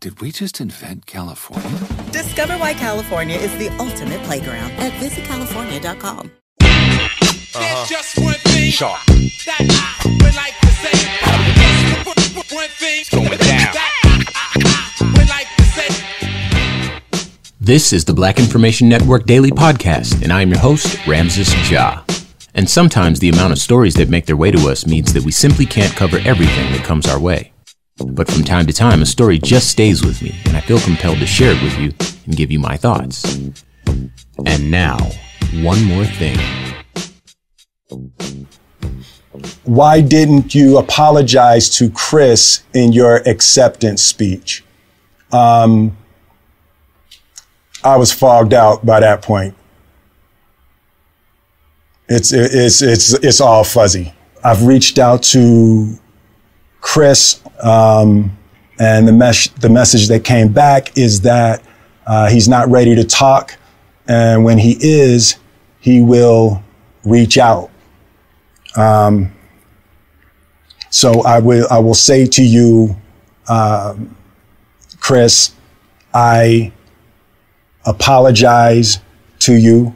Did we just invent California? Discover why California is the ultimate playground at visitcalifornia.com. Uh-huh. just one thing Sharp. that I would like to say. Just one thing Going down. that I would like to say. This is the Black Information Network Daily Podcast, and I am your host, Ramses Ja. And sometimes the amount of stories that make their way to us means that we simply can't cover everything that comes our way. But from time to time, a story just stays with me, and I feel compelled to share it with you and give you my thoughts. And now, one more thing. Why didn't you apologize to Chris in your acceptance speech? Um, I was fogged out by that point. It's, it's, it's, it's all fuzzy. I've reached out to Chris, um, and the, mes- the message that came back is that uh, he's not ready to talk. And when he is, he will reach out. Um, so I will, I will say to you, um, Chris, I apologize to you.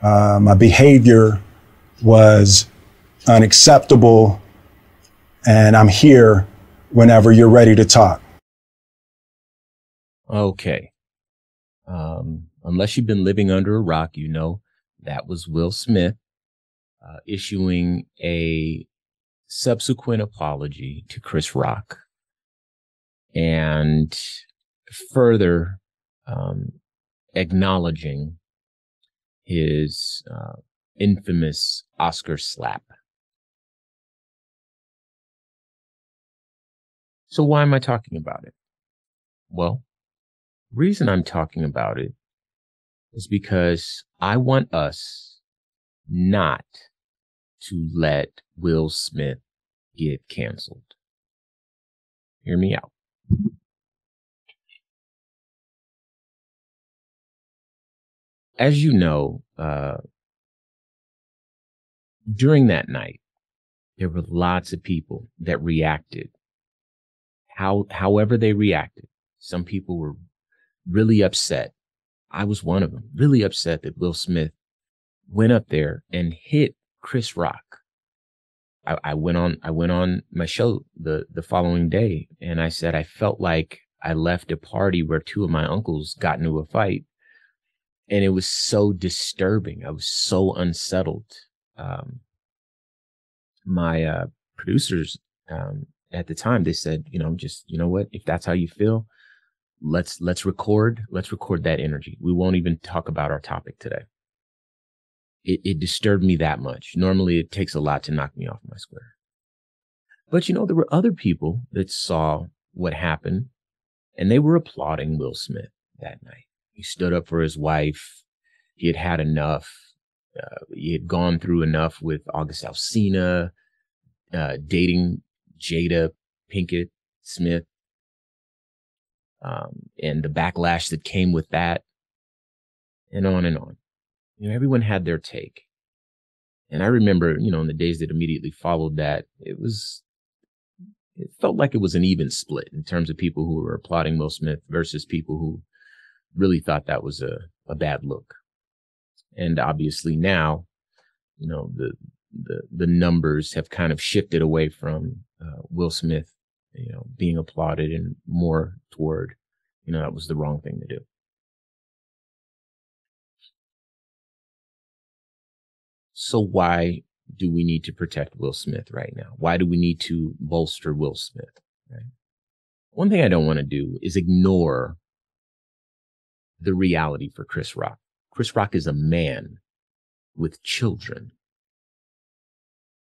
Uh, my behavior was unacceptable, and I'm here whenever you're ready to talk. Okay. Um, unless you've been living under a rock, you know that was Will Smith uh, issuing a subsequent apology to Chris Rock and further um, acknowledging his uh, infamous Oscar slap. So why am I talking about it? Well, reason I'm talking about it is because I want us not to let Will Smith get canceled. Hear me out. As you know, uh, during that night, there were lots of people that reacted. How, however they reacted. Some people were really upset. I was one of them, really upset that Will Smith went up there and hit Chris Rock. I, I, went on, I went on my show the, the following day and I said, I felt like I left a party where two of my uncles got into a fight and it was so disturbing. I was so unsettled. Um, my, uh, producers, um, at the time, they said, you know, just, you know what, if that's how you feel, let's, let's record, let's record that energy. We won't even talk about our topic today it, it disturbed me that much. Normally it takes a lot to knock me off my square. But you know, there were other people that saw what happened and they were applauding Will Smith that night. He stood up for his wife. He had had enough. Uh, he had gone through enough with August Alsina, uh, dating Jada Pinkett Smith. um, and the backlash that came with that, and on and on. You know, everyone had their take. And I remember, you know, in the days that immediately followed that, it was, it felt like it was an even split in terms of people who were applauding Will Smith versus people who really thought that was a, a bad look. And obviously now, you know, the, the, the numbers have kind of shifted away from uh, Will Smith, you know, being applauded and more toward, you know, that was the wrong thing to do. So why do we need to protect Will Smith right now? Why do we need to bolster Will Smith? Right? One thing I don't want to do is ignore the reality for Chris Rock. Chris Rock is a man with children.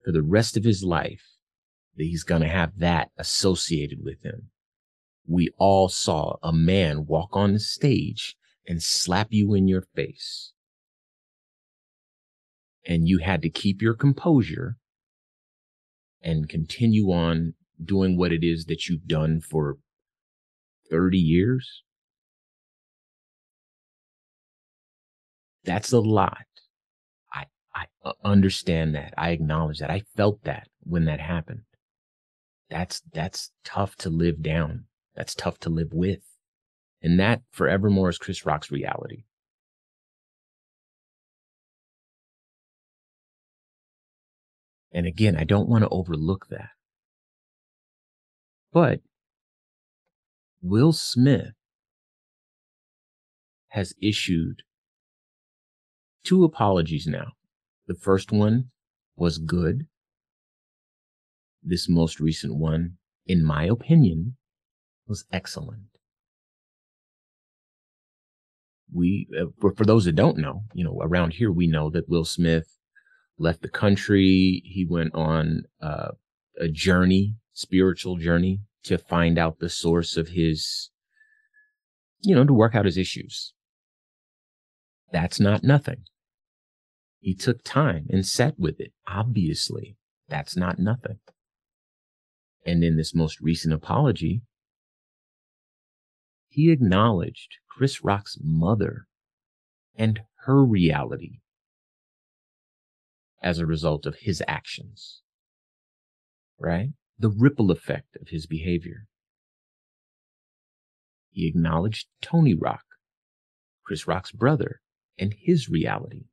For the rest of his life, that he's going to have that associated with him. We all saw a man walk on the stage and slap you in your face. And you had to keep your composure and continue on doing what it is that you've done for 30 years. That's a lot. I, uh, understand that. I acknowledge that. I felt that when that happened. That's, that's tough to live down. That's tough to live with. And that forevermore is Chris Rock's reality. And again, I don't want to overlook that. But Will Smith has issued two apologies now. The first one was good. This most recent one, in my opinion, was excellent. We, uh, for, for those that don't know, you know, around here, we know that Will Smith left the country. He went on uh, a journey, spiritual journey to find out the source of his, you know, to work out his issues. That's not nothing. He took time and sat with it. Obviously, that's not nothing. And in this most recent apology, he acknowledged Chris Rock's mother and her reality as a result of his actions. Right? The ripple effect of his behavior. He acknowledged Tony Rock, Chris Rock's brother, and his reality.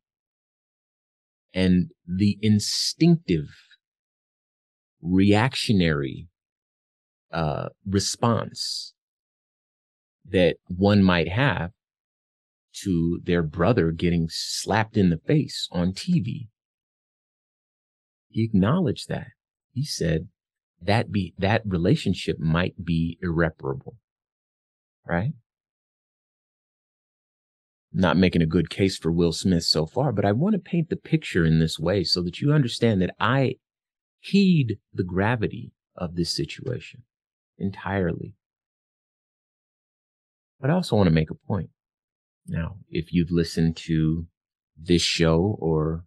And the instinctive, reactionary uh, response that one might have to their brother getting slapped in the face on TV he acknowledged that. He said that be, that relationship might be irreparable. Right? Not making a good case for Will Smith so far, but I want to paint the picture in this way so that you understand that I heed the gravity of this situation entirely. But I also want to make a point. Now, if you've listened to this show or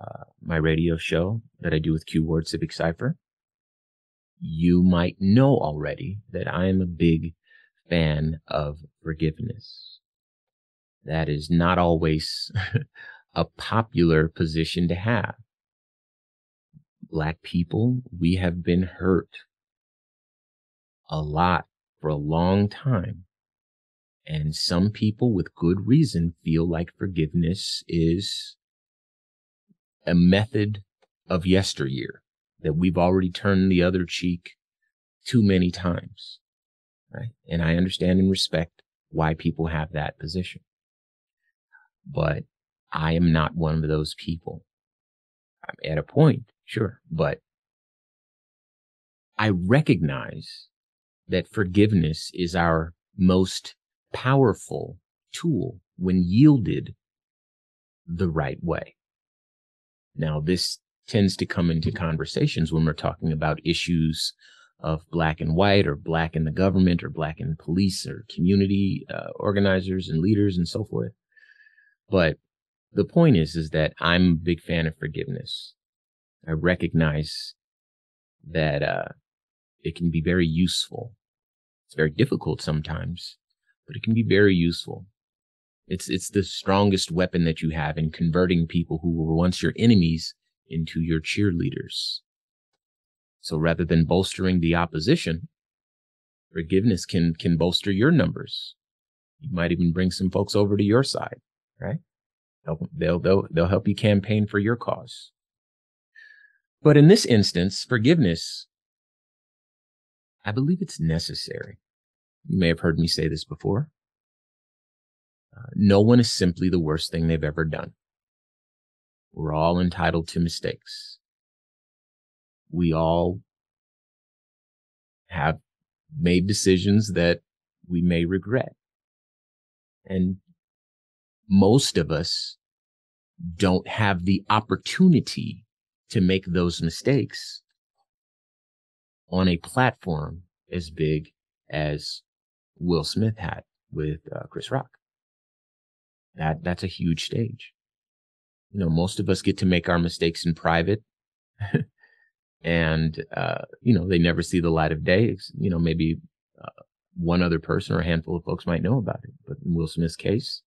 uh, my radio show that I do with Q Ward Civic Cipher, you might know already that I am a big fan of forgiveness. That is not always a popular position to have. Black people, we have been hurt a lot for a long time. And some people with good reason feel like forgiveness is a method of yesteryear that we've already turned the other cheek too many times. Right. And I understand and respect why people have that position. But I am not one of those people. I'm at a point, sure, but I recognize that forgiveness is our most powerful tool when yielded the right way. Now, this tends to come into conversations when we're talking about issues of black and white or black in the government or black in police or community uh, organizers and leaders and so forth. But the point is, is that I'm a big fan of forgiveness. I recognize that, uh, it can be very useful It's very difficult sometimes, but it can be very useful. It's, it's the strongest weapon that you have in converting people who were once your enemies into your cheerleaders. So rather than bolstering the opposition, forgiveness can, can bolster your numbers. You might even bring some folks over to your side, right? They'll, they'll, they'll, help you campaign for your cause. But in this instance, forgiveness, I believe it's necessary. You may have heard me say this before. Uh, no one is simply the worst thing they've ever done. We're all entitled to mistakes. We all have made decisions that we may regret. And most of us don't have the opportunity to make those mistakes on a platform as big as Will Smith had with uh, Chris Rock. That that's a huge stage. You know, most of us get to make our mistakes in private. and uh, you know, they never see the light of day. You know, maybe uh, one other person or a handful of folks might know about it. But in Will Smith's case,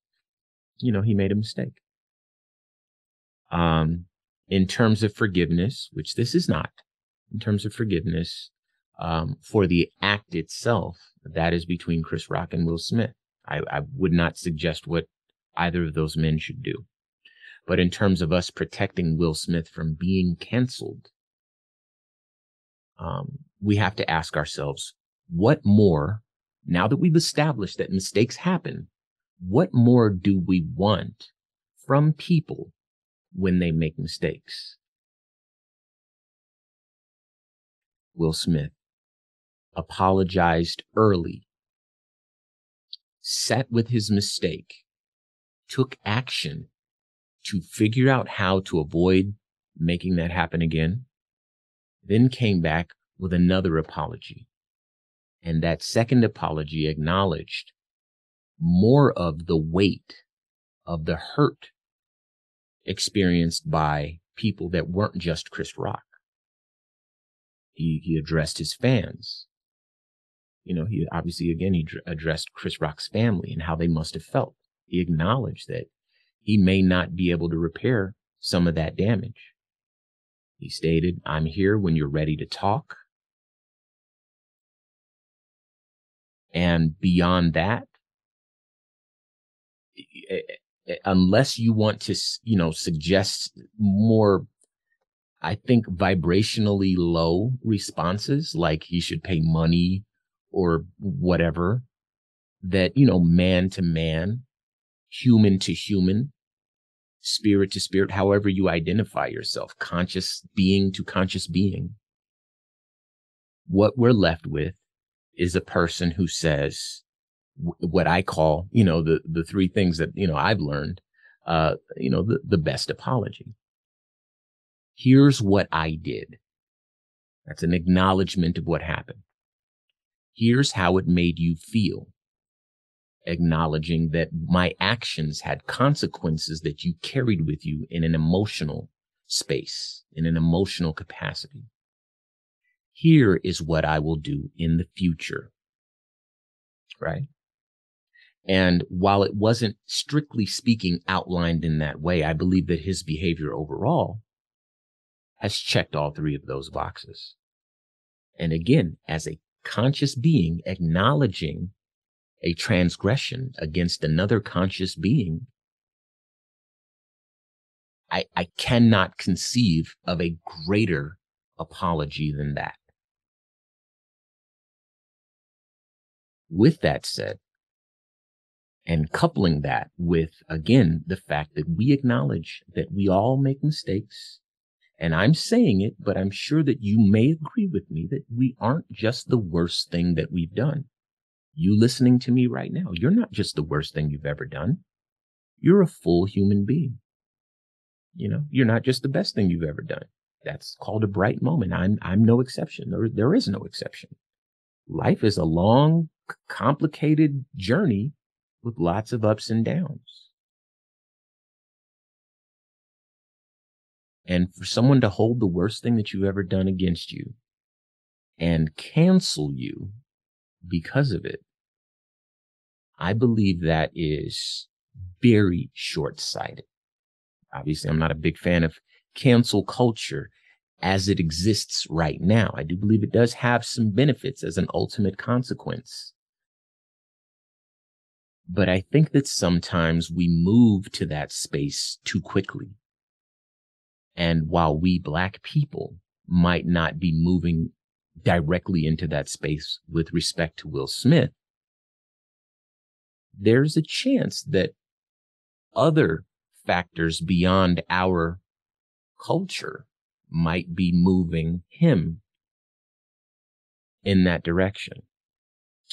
you know, he made a mistake. Um, in terms of forgiveness, which this is not, in terms of forgiveness, um, for the act itself, that is between Chris Rock and Will Smith. I, I would not suggest what either of those men should do. But in terms of us protecting Will Smith from being canceled, um, we have to ask ourselves, what more, now that we've established that mistakes happen, what more do we want from people when they make mistakes? Will Smith apologized early, sat with his mistake, took action to figure out how to avoid making that happen again, then came back with another apology. And that second apology acknowledged more of the weight of the hurt experienced by people that weren't just Chris Rock. He, he addressed his fans. You know, he obviously, again, he addressed Chris Rock's family and how they must have felt. He acknowledged that he may not be able to repair some of that damage. He stated, I'm here when you're ready to talk. And beyond that, unless you want to, you know, suggest more, I think vibrationally low responses, like he should pay money or whatever, that, you know, man to man, human to human, spirit to spirit, however you identify yourself, conscious being to conscious being. What we're left with is a person who says what I call, you know, the, the three things that, you know, I've learned, uh, you know, the, the best apology. Here's what I did. That's an acknowledgement of what happened. Here's how it made you feel acknowledging that my actions had consequences that you carried with you in an emotional space, in an emotional capacity. Here is what I will do in the future. Right. And while it wasn't strictly speaking outlined in that way, I believe that his behavior overall has checked all three of those boxes. And again, as a conscious being acknowledging a transgression against another conscious being, I, I cannot conceive of a greater apology than that. With that said, and coupling that with, again, the fact that we acknowledge that we all make mistakes. And I'm saying it, but I'm sure that you may agree with me that we aren't just the worst thing that we've done you listening to me right now, you're not just the worst thing you've ever done. You're a full human being. You know, you're not just the best thing you've ever done. That's called a bright moment. I'm, I'm no exception. There, there is no exception. Life is a long, complicated journey with lots of ups and downs. And for someone to hold the worst thing that you've ever done against you and cancel you because of it. I believe that is very short sighted. Obviously, I'm not a big fan of cancel culture as it exists right now. I do believe it does have some benefits as an ultimate consequence. But I think that sometimes we move to that space too quickly. And while we black people might not be moving directly into that space with respect to Will Smith, there's a chance that other factors beyond our culture might be moving him in that direction.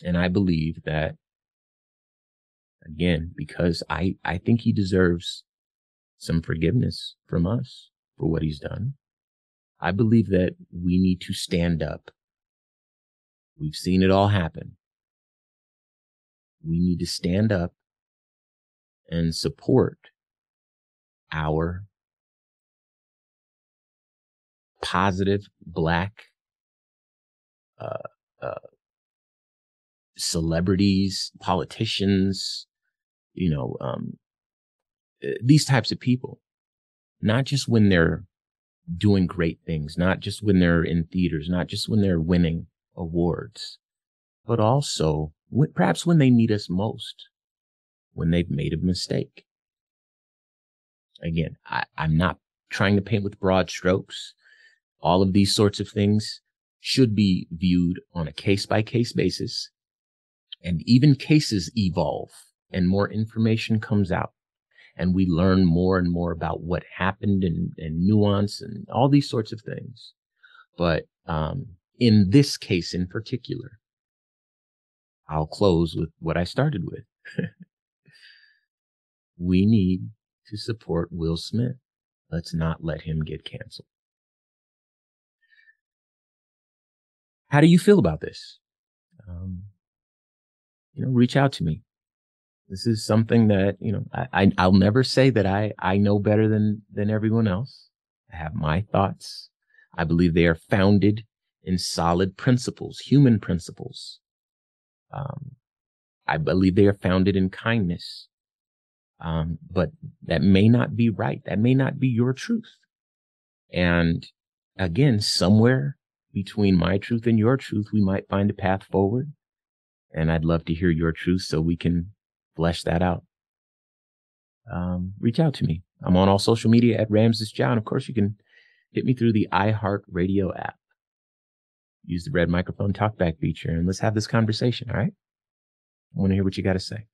And I believe that again, because I, I think he deserves some forgiveness from us for what he's done. I believe that we need to stand up. We've seen it all happen. We need to stand up and support our positive black uh, uh, celebrities, politicians, you know, um, uh, these types of people, not just when they're doing great things, not just when they're in theaters, not just when they're winning awards, but also when, perhaps when they need us most, when they've made a mistake. Again, I, I'm not trying to paint with broad strokes. All of these sorts of things should be viewed on a case by case basis. And even cases evolve and more information comes out and we learn more and more about what happened and, and nuance and all these sorts of things. But um, in this case in particular, I'll close with what I started with. we need to support Will Smith. Let's not let him get canceled. How do you feel about this? Um, you know, reach out to me. This is something that, you know, I, I, will never say that I, I know better than, than everyone else. I have my thoughts. I believe they are founded in solid principles, human principles. Um, I believe they are founded in kindness. Um, but that may not be right. That may not be your truth. And again, somewhere between my truth and your truth, we might find a path forward. And I'd love to hear your truth so we can flesh that out. Um, reach out to me. I'm on all social media at Ramses Ja. Of course, you can hit me through the iHeart Radio app. Use the red microphone talkback feature and let's have this conversation. All right. I want to hear what you got to say.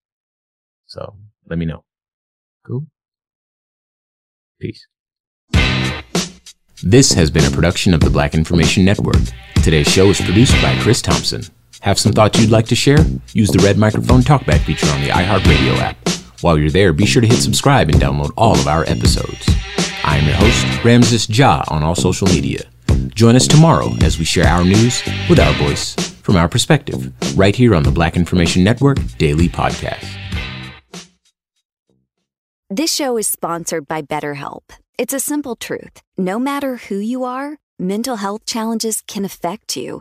So let me know. Cool. Peace. This has been a production of the Black Information Network. Today's show is produced by Chris Thompson. Have some thoughts you'd like to share? Use the red microphone talkback feature on the iHeartRadio app. While you're there, be sure to hit subscribe and download all of our episodes. I am your host, Ramses Ja, on all social media. Join us tomorrow as we share our news with our voice, from our perspective, right here on the Black Information Network Daily Podcast. This show is sponsored by BetterHelp. It's a simple truth. No matter who you are, mental health challenges can affect you,